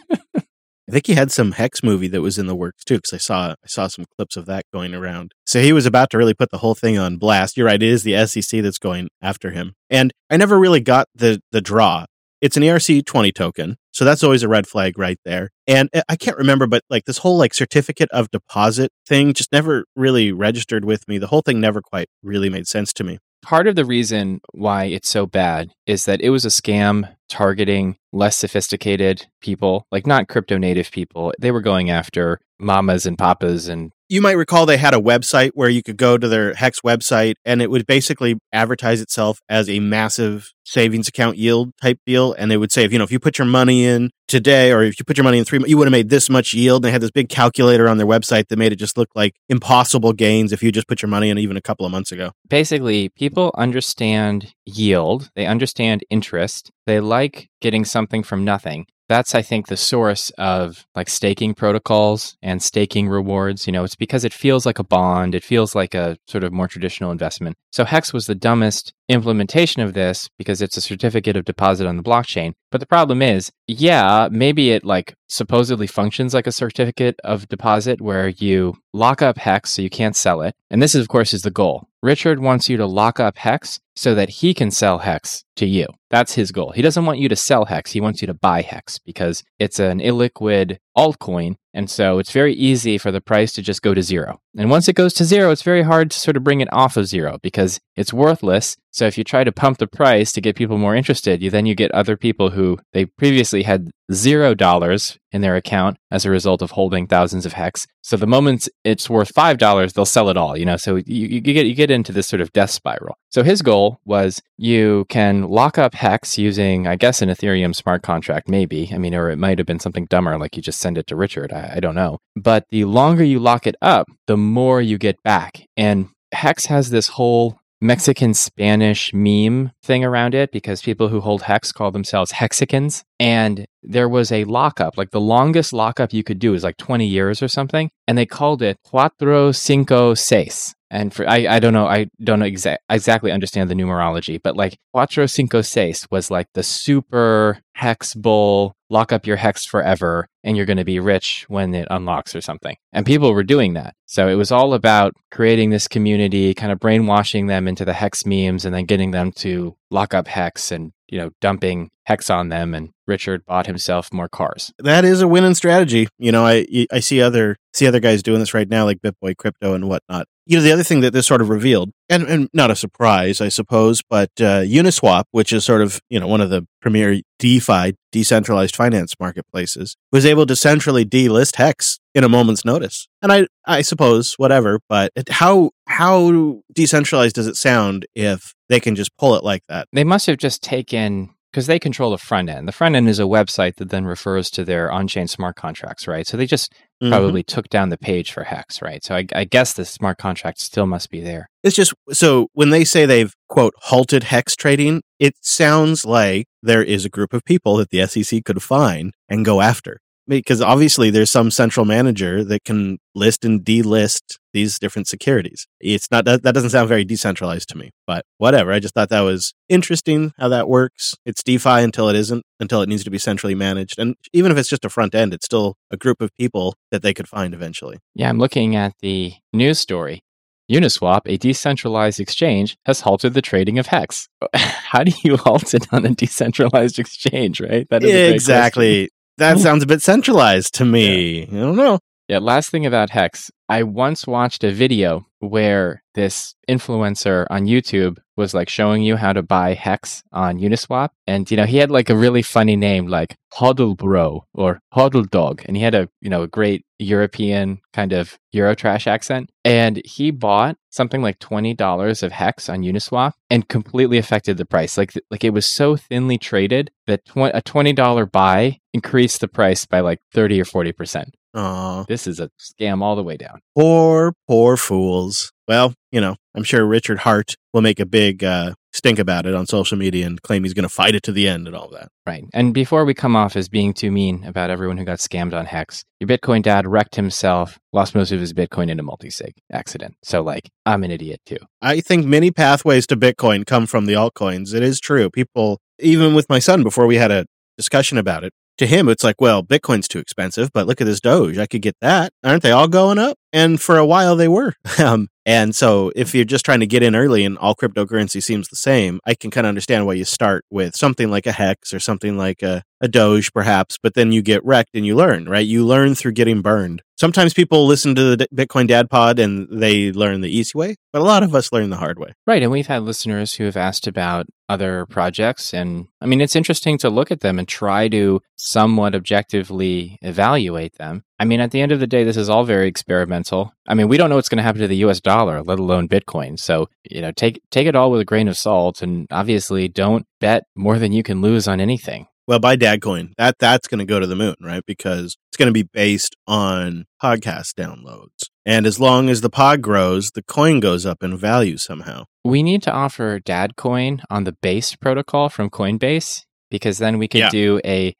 I think he had some hex movie that was in the works too, because I saw I saw some clips of that going around. So he was about to really put the whole thing on blast. You're right; it is the SEC that's going after him. And I never really got the the draw. It's an ERC twenty token, so that's always a red flag right there. And eh, I can't remember, but like this whole like certificate of deposit thing just never really registered with me. The whole thing never quite really made sense to me part of the reason why it's so bad is that it was a scam targeting less sophisticated people, like not crypto native people. They were going after mamas and papas and you might recall they had a website where you could go to their Hex website and it would basically advertise itself as a massive savings account yield type deal. And they would say, if you know, if you put your money in today or if you put your money in three months, you would have made this much yield. And they had this big calculator on their website that made it just look like impossible gains if you just put your money in even a couple of months ago. Basically, people understand yield, they understand interest, they like getting something from nothing. That's i think the source of like staking protocols and staking rewards you know? It's because it feels like a bond. It feels like a sort of more traditional investment. So hex was the dumbest implementation of this because it's a certificate of deposit on the blockchain but the problem is yeah maybe it like supposedly functions like a certificate of deposit where you lock up hex so you can't sell it and this is of course is the goal richard wants you to lock up hex so that he can sell hex to you that's his goal. He doesn't want you to sell Hex. He wants you to buy Hex because it's an illiquid altcoin. And so it's very easy for the price to just go to zero. And once it goes to zero, it's very hard to sort of bring it off of zero because it's worthless. So if you try to pump the price to get people more interested, you then you get other people who they previously had zero dollars in their account as a result of holding thousands of hex. So the moment it's worth five dollars, they'll sell it all. You know, so you, you get you get into this sort of death spiral. So his goal was you can lock up hex using, I guess, an Ethereum smart contract, maybe. I mean, or it might have been something dumber, like you just send it to Richard. I, I don't know. But the longer you lock it up, the more you get back. And Hex has this whole Mexican Spanish meme thing around it because people who hold hex call themselves hexicans. And there was a lockup, like the longest lockup you could do is like 20 years or something. And they called it cuatro cinco seis. And for I, I don't know, I don't know exa- exactly understand the numerology, but like cuatro cinco seis was like the super hex bull, lock up your hex forever and you're going to be rich when it unlocks or something. And people were doing that. So it was all about creating this community, kind of brainwashing them into the hex memes and then getting them to lock up hex and you know, dumping hex on them, and Richard bought himself more cars. That is a winning strategy. You know, I I see other see other guys doing this right now, like BitBoy Crypto and whatnot. You know, the other thing that this sort of revealed, and, and not a surprise, I suppose, but uh, Uniswap, which is sort of you know one of the premier DeFi, decentralized finance marketplaces, was able to centrally delist Hex in a moment's notice. And I I suppose whatever, but how how decentralized does it sound if they can just pull it like that? They must have just taken because they control the front end. The front end is a website that then refers to their on chain smart contracts, right? So they just Mhm. probably took down the page for Hex, right? So I, I guess the smart contract still must be there. It's just so when they say they've quote halted hex trading, it sounds like there is a group of people that the SEC could find and go after. Because obviously there's some central manager that can list and delist these different securities. It's not that that doesn't sound very decentralized to me, but whatever. I just thought that was interesting how that works. It's DeFi until it isn't, until it needs to be centrally managed. And even if it's just a front end, it's still a group of people that they could find eventually. Yeah, I'm looking at the news story. Uniswap, a decentralized exchange, has halted the trading of Hex. How do you halt it on a decentralized exchange, right? That is exactly. That sounds a bit centralized to me. I don't know. Yeah, last thing about Hex. I once watched a video where this influencer on YouTube was like showing you how to buy Hex on Uniswap. And, you know, he had like a really funny name like Hodl Bro or Huddle Dog. And he had a, you know, a great European kind of Eurotrash accent. And he bought something like $20 of Hex on Uniswap and completely affected the price. Like, like it was so thinly traded that tw- a $20 buy increased the price by like 30 or 40%. Aw, This is a scam all the way down. poor, poor fools. Well, you know, I'm sure Richard Heart will make a big uh, stink about it on social media and claim he's going to fight it to the end and all that. Right. And before we come off as being too mean about everyone who got scammed on Hex, your Bitcoin dad wrecked himself, lost most of his Bitcoin in a multisig accident. So, like, I'm an idiot too. I think many pathways to Bitcoin come from the altcoins. It is true. People, even with my son, before we had a discussion about it, to him, it's like, well, Bitcoin's too expensive, but look at this Doge. I could get that. Aren't they all going up? And for a while they were. um, and so if you're just trying to get in early and all cryptocurrency seems the same, I can kind of understand why you start with something like a Hex or something like a, a Doge, perhaps, but then you get wrecked and you learn, right? You learn through getting burned. Sometimes people listen to the Bitcoin Dad Pod and they learn the easy way, but a lot of us learn the hard way. Right. And we've had listeners who have asked about other projects. And I mean, it's interesting to look at them and try to somewhat objectively evaluate them. I mean, at the end of the day, this is all very experimental. I mean, we don't know what's going to happen to the US dollar, let alone Bitcoin. So, you know, take take it all with a grain of salt and obviously don't bet more than you can lose on anything. Well, buy Dadcoin. That that's going to go to the moon, right? Because it's going to be based on podcast downloads. And as long as the pod grows, the coin goes up in value somehow. We need to offer Dadcoin on the base protocol from Coinbase because then we could Yeah. do a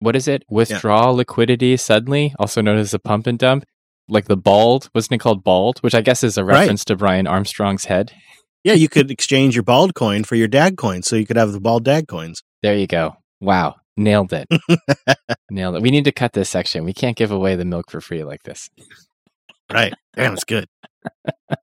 what is it? Withdraw liquidity suddenly, also known as a pump and dump. Like the bald, wasn't it called bald? Which I guess is a Right. reference to Brian Armstrong's head. Yeah, you could exchange your bald coin for your dad coin, so you could have the bald dad coins. There you go. Wow. Nailed it. Nailed it. We need to cut this section. We can't give away the milk for free like this. Right. Damn, it's good.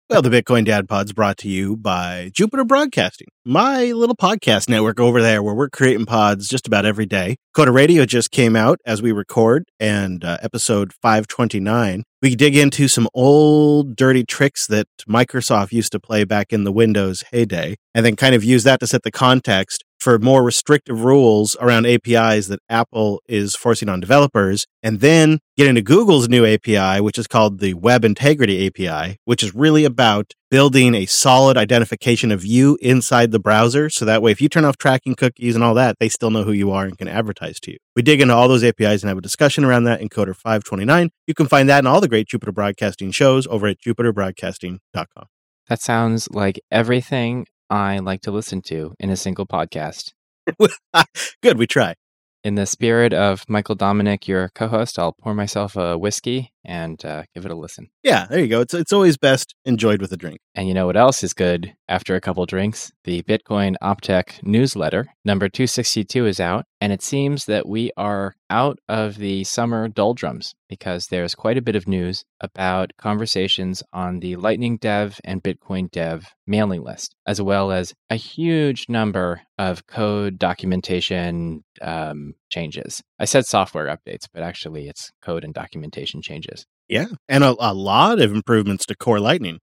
well, the Bitcoin Dad Pod's brought to you by Jupiter Broadcasting, my little podcast network over there where we're creating pods just about every day. Coder Radio just came out as we record, and uh, episode 529. We dig into some old dirty tricks that Microsoft used to play back in the Windows heyday, and then kind of use that to set the context for more restrictive rules around APIs that Apple is forcing on developers, and then get into Google's new API, which is called the Web Integrity API, which is really about building a solid identification of you inside the browser. So that way, if you turn off tracking cookies and all that, they still know who you are and can advertise to you. We dig into all those APIs and have a discussion around that in Coder 529. You can find that and all the great Jupiter Broadcasting shows over at jupiterbroadcasting.com. That sounds like everything I like to listen to in a single podcast. Good, we try. In the spirit of Michael Dominick, your co host, I'll pour myself a whiskey and uh, give it a listen. Yeah, there you go. It's it's always best enjoyed with a drink. And you know what else is good after a couple drinks? The Bitcoin Optech newsletter, number 262, is out. And it seems that we are out of the summer doldrums because there's quite a bit of news about conversations on the Lightning Dev and Bitcoin Dev mailing list, as well as a huge number of code documentation um, changes. I said software updates, but actually it's code and documentation changes. Yeah, and a, a lot of improvements to Core Lightning.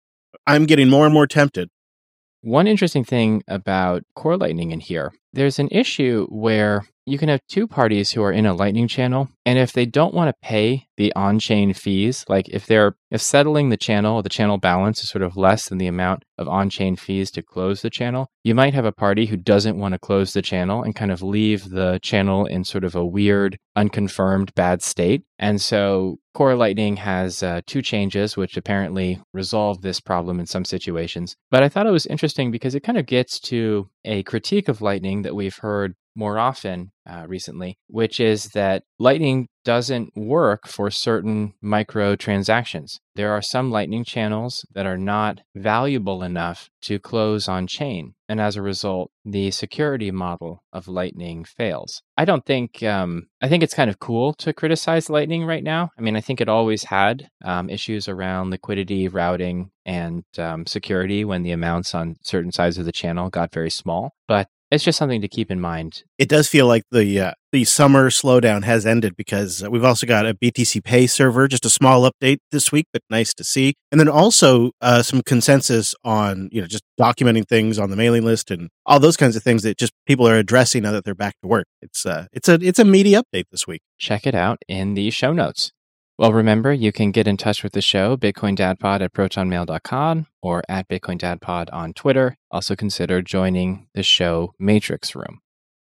I'm getting more and more tempted. One interesting thing about Core Lightning in here there's an issue where you can have two parties who are in a lightning channel and if they don't want to pay the on-chain fees like if they're if settling the channel the channel balance is sort of less than the amount of on-chain fees to close the channel you might have a party who doesn't want to close the channel and kind of leave the channel in sort of a weird unconfirmed bad state. And so core lightning has uh, two changes which apparently resolve this problem in some situations. But i thought it was interesting because it kind of gets to a critique of lightning that we've heard more often uh, recently, which is that Lightning doesn't work for certain micro transactions. There are some Lightning channels that are not valuable enough to close on chain. And as a result, the security model of Lightning fails. I don't think, um, I think it's kind of cool to criticize Lightning right now. I mean, I think it always had um, issues around liquidity, routing, and um, security when the amounts on certain sides of the channel got very small. But it's just something to keep in mind. It does feel like the uh, the summer slowdown has ended because we've also got a BTC Pay server, just a small update this week, but nice to see. And then also uh, some consensus on you know just documenting things on the mailing list and all those kinds of things that just people are addressing now that they're back to work. It's uh, it's a it's a meaty update this week. Check it out in the show notes. Well, remember, you can get in touch with the show, Bitcoin BitcoinDadPod at protonmail.com or at Bitcoin BitcoinDadPod on Twitter. Also consider joining the show Matrix Room.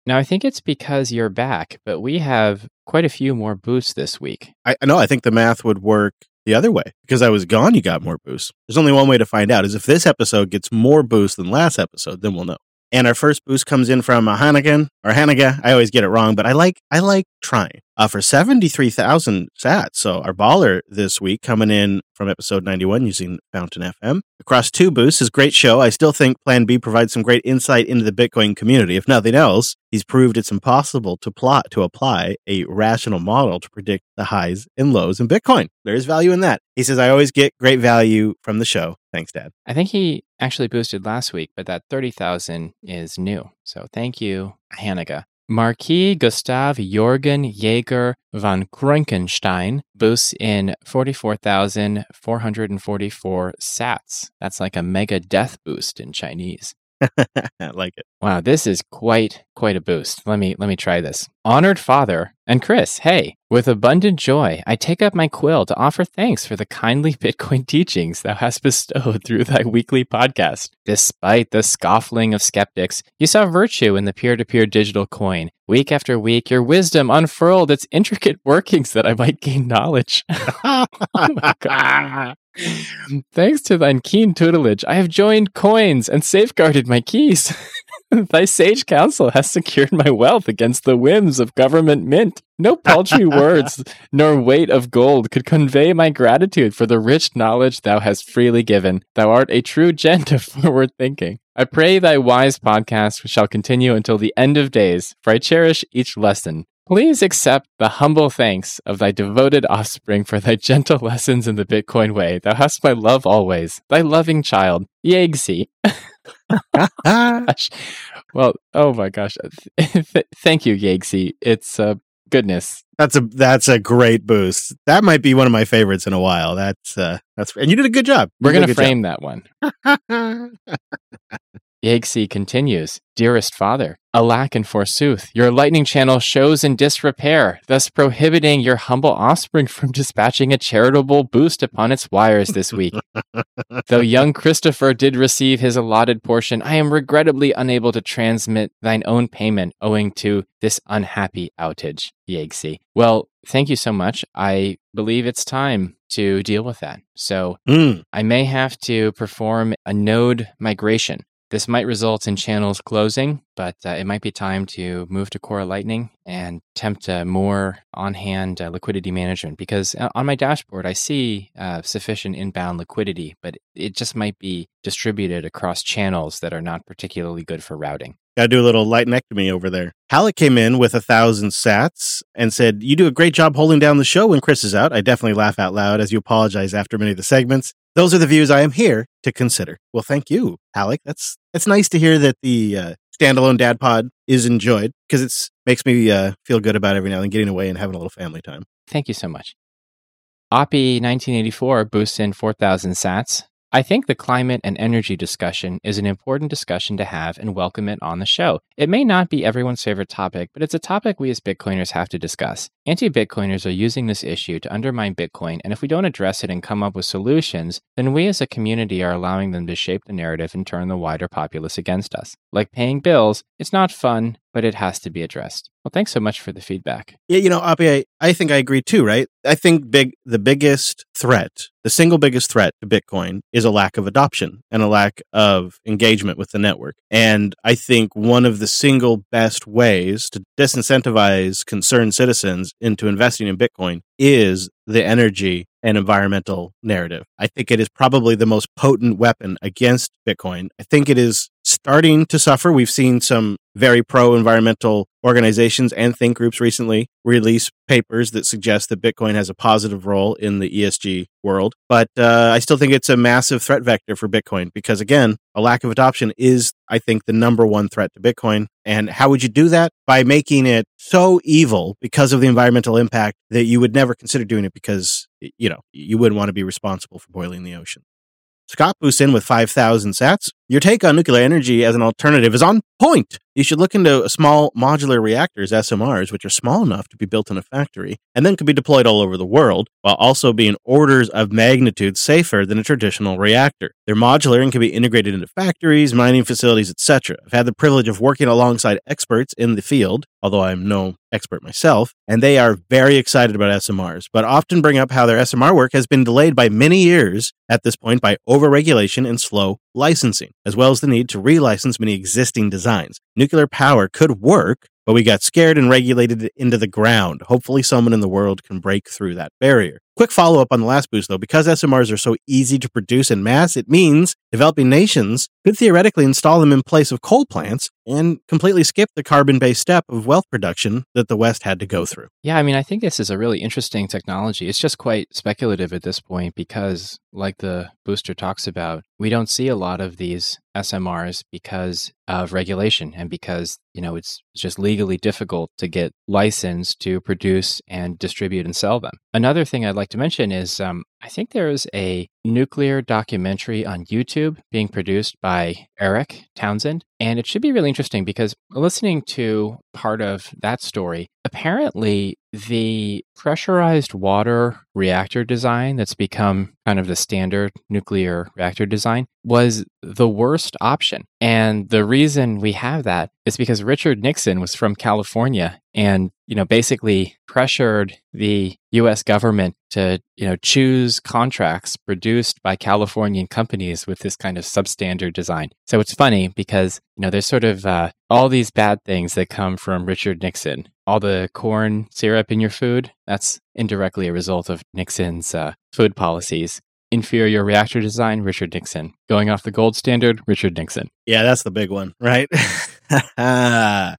Now, I think it's because you're back, but we have quite a few more boosts this week. I know. I think the math would work the other way. Because I was gone, you got more boosts. There's only one way to find out is if this episode gets more boosts than last episode, then we'll know. And our first boost comes in from Hanagan or Hanaga. I always get it wrong, but I like I like trying. Uh, for seventy three thousand sats. So our baller this week coming in from episode ninety one using Fountain FM across two boosts. Is great show. I still think Plan B provides some great insight into the Bitcoin community. If nothing else, he's proved it's impossible to plot to apply a rational model to predict the highs and lows in Bitcoin. There is value in that. He says I always get great value from the show. Thanks, Dad. I think he actually boosted last week, but that 30,000 is new. So thank you, Hanaga. Marquis Gustav Jorgen Jaeger von Krankenstein boosts in 44,444 sats. That's like a mega death boost in Chinese. I like it. Wow, this is quite quite a boost. Let me let me try this. Honored Father and Chris, hey, with abundant joy, I take up my quill to offer thanks for the kindly Bitcoin teachings thou hast bestowed through thy weekly podcast. Despite the scoffing of skeptics, you saw virtue in the peer-to-peer digital coin. Week after week, your wisdom unfurled its intricate workings that I might gain knowledge. oh my god. Thanks to thine keen tutelage, I have joined coins and safeguarded my keys. Thy sage counsel has secured my wealth against the whims of government mint. No paltry words nor weight of gold could convey my gratitude for the rich knowledge thou hast freely given. Thou art a true gent of forward thinking. I pray thy wise podcast shall continue until the end of days, for I cherish each lesson. Please accept the humble thanks of thy devoted offspring for thy gentle lessons in the Bitcoin way. Thou hast my love always. Thy loving child, Yegsi. well, oh my gosh. Thank you, Yegsi. It's uh, goodness. That's a that's a great boost. That might be one of my favorites in a while. That's uh that's and you did a good job. You We're gonna frame job. that one. Yegsi continues, Dearest Father, alack and forsooth, your lightning channel shows in disrepair, thus prohibiting your humble offspring from dispatching a charitable boost upon its wires this week. Though young Christopher did receive his allotted portion, I am regrettably unable to transmit thine own payment owing to this unhappy outage, Yegsi. Well, thank you so much. I believe it's time to deal with that. So mm. I may have to perform a node migration this might result in channels closing, but uh, it might be time to move to Core Lightning and attempt uh, more on hand uh, liquidity management because uh, on my dashboard, I see uh, sufficient inbound liquidity, but it just might be distributed across channels that are not particularly good for routing. Got to do a little lightnectomy over there. Halleck came in with a thousand sats and said, You do a great job holding down the show when Chris is out. I definitely laugh out loud as you apologize after many of the segments. Those are the views I am here to consider. Well, thank you, Halleck. That's it's nice to hear that the uh, standalone dad pod is enjoyed because it's makes me uh, feel good about every now and then getting away and having a little family time. Thank you so much. Oppie 1984 boosts in 4,000 sats. I think the climate and energy discussion is an important discussion to have and welcome it on the show. It may not be everyone's favorite topic, but it's a topic we as Bitcoiners have to discuss. Anti Bitcoiners are using this issue to undermine Bitcoin, and if we don't address it and come up with solutions, then we as a community are allowing them to shape the narrative and turn the wider populace against us. Like paying bills, it's not fun, but it has to be addressed. Well, thanks so much for the feedback. Yeah, you know, Appy, I, I think I agree too, right? I think big the biggest threat, the single biggest threat to Bitcoin is a lack of adoption and a lack of engagement with the network. And I think one of the single best ways to disincentivize concerned citizens into investing in Bitcoin is the energy and environmental narrative. I think it is probably the most potent weapon against Bitcoin. I think it is starting to suffer. We've seen some very pro environmental organizations and think groups recently release papers that suggest that Bitcoin has a positive role in the ESG world. But uh, I still think it's a massive threat vector for Bitcoin because, again, a lack of adoption is, I think, the number one threat to Bitcoin. And how would you do that? By making it so evil because of the environmental impact that you would never consider doing it because, you know, you wouldn't want to be responsible for boiling the ocean. Scott boosts in with 5,000 sats. Your take on nuclear energy as an alternative is on point. You should look into small modular reactors, SMRs, which are small enough to be built in a factory and then could be deployed all over the world while also being orders of magnitude safer than a traditional reactor. They're modular and can be integrated into factories, mining facilities, etc. I've had the privilege of working alongside experts in the field, although I'm no expert myself, and they are very excited about SMRs, but often bring up how their SMR work has been delayed by many years at this point by overregulation and slow licensing, as well as the need to relicense many existing designs. Nuclear power could work, but we got scared and regulated it into the ground. Hopefully, someone in the world can break through that barrier. Quick follow up on the last boost though, because SMRs are so easy to produce in mass, it means developing nations could theoretically install them in place of coal plants and completely skip the carbon based step of wealth production that the West had to go through. Yeah, I mean, I think this is a really interesting technology. It's just quite speculative at this point because, like the booster talks about, we don't see a lot of these SMRs because of regulation and because, you know, it's just legally difficult to get licensed to produce and distribute and sell them. Another thing I'd like to mention is um, I think there is a nuclear documentary on YouTube being produced by Erik Townsend. And it should be really interesting because listening to part of that story, apparently the pressurized water reactor design that's become kind of the standard nuclear reactor design was the worst option. And the reason we have that is because Richard Nixon was from California and, you know, basically pressured the US government to, you know, choose contracts produced by Californian companies with this kind of substandard design. So it's funny because, you know, there's sort of uh, all these bad things that come from Richard Nixon. All the corn syrup in your food, that's indirectly a result of Nixon's uh, food policies. Inferior reactor design, Richard Nixon. Going off the gold standard, Richard Nixon. Yeah, that's the big one, right? yeah.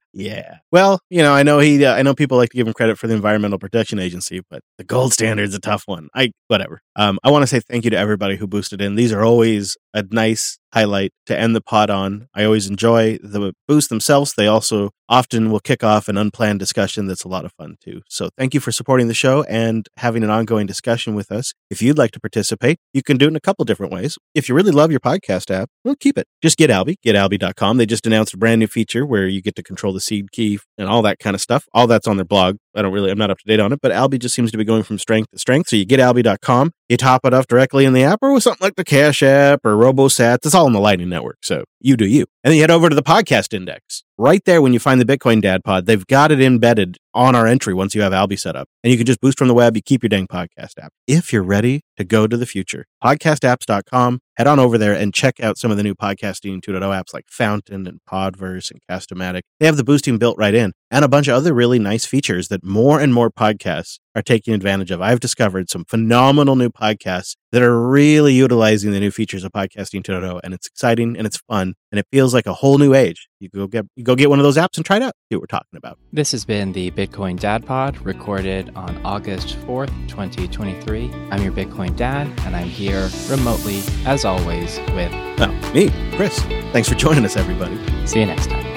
Well, you know, I know he, uh, I know people like to give him credit for the Environmental Protection Agency, but the gold standard's a tough one. I, whatever. Um, I want to say thank you to everybody who boosted in. These are always a nice highlight to end the pod on. I always enjoy the boosts themselves. They also often will kick off an unplanned discussion that's a lot of fun too. So thank you for supporting the show and having an ongoing discussion with us. If you'd like to participate, you can do it in a couple different ways. If you really love your podcast app, well, keep it. Just get Alby, getalby.com. They just announced a brand new feature where you get to control the seed key and all that kind of stuff. All that's on their blog. I don't really, I'm not up to date on it, but Alby just seems to be going from strength to strength. So you get Alby.com, you top it off directly in the app or with something like the Cash App or RoboSats. It's all in the Lightning Network. So you do you. And then you head over to the podcast index. Right there, when you find the Bitcoin Dad Pod, they've got it embedded on our entry once you have Alby set up. And you can just boost from the web. You keep your dang podcast app. If you're ready to go to the future, podcastapps.com, head on over there and check out some of the new podcasting 2.0 apps like Fountain and Podverse and Castamatic. They have the boosting built right in and a bunch of other really nice features that more and more podcasts are taking advantage of. I've discovered some phenomenal new podcasts that are really utilizing the new features of podcasting 2.0 and it's exciting and it's fun and it feels like a whole new age. You go get you go get one of those apps and try it out. See what we're talking about. This has been the Bitcoin Dad Pod recorded on August 4th, 2023. I'm your Bitcoin Dad and I'm here remotely as always with oh, me, Chris. Thanks for joining us everybody. See you next time.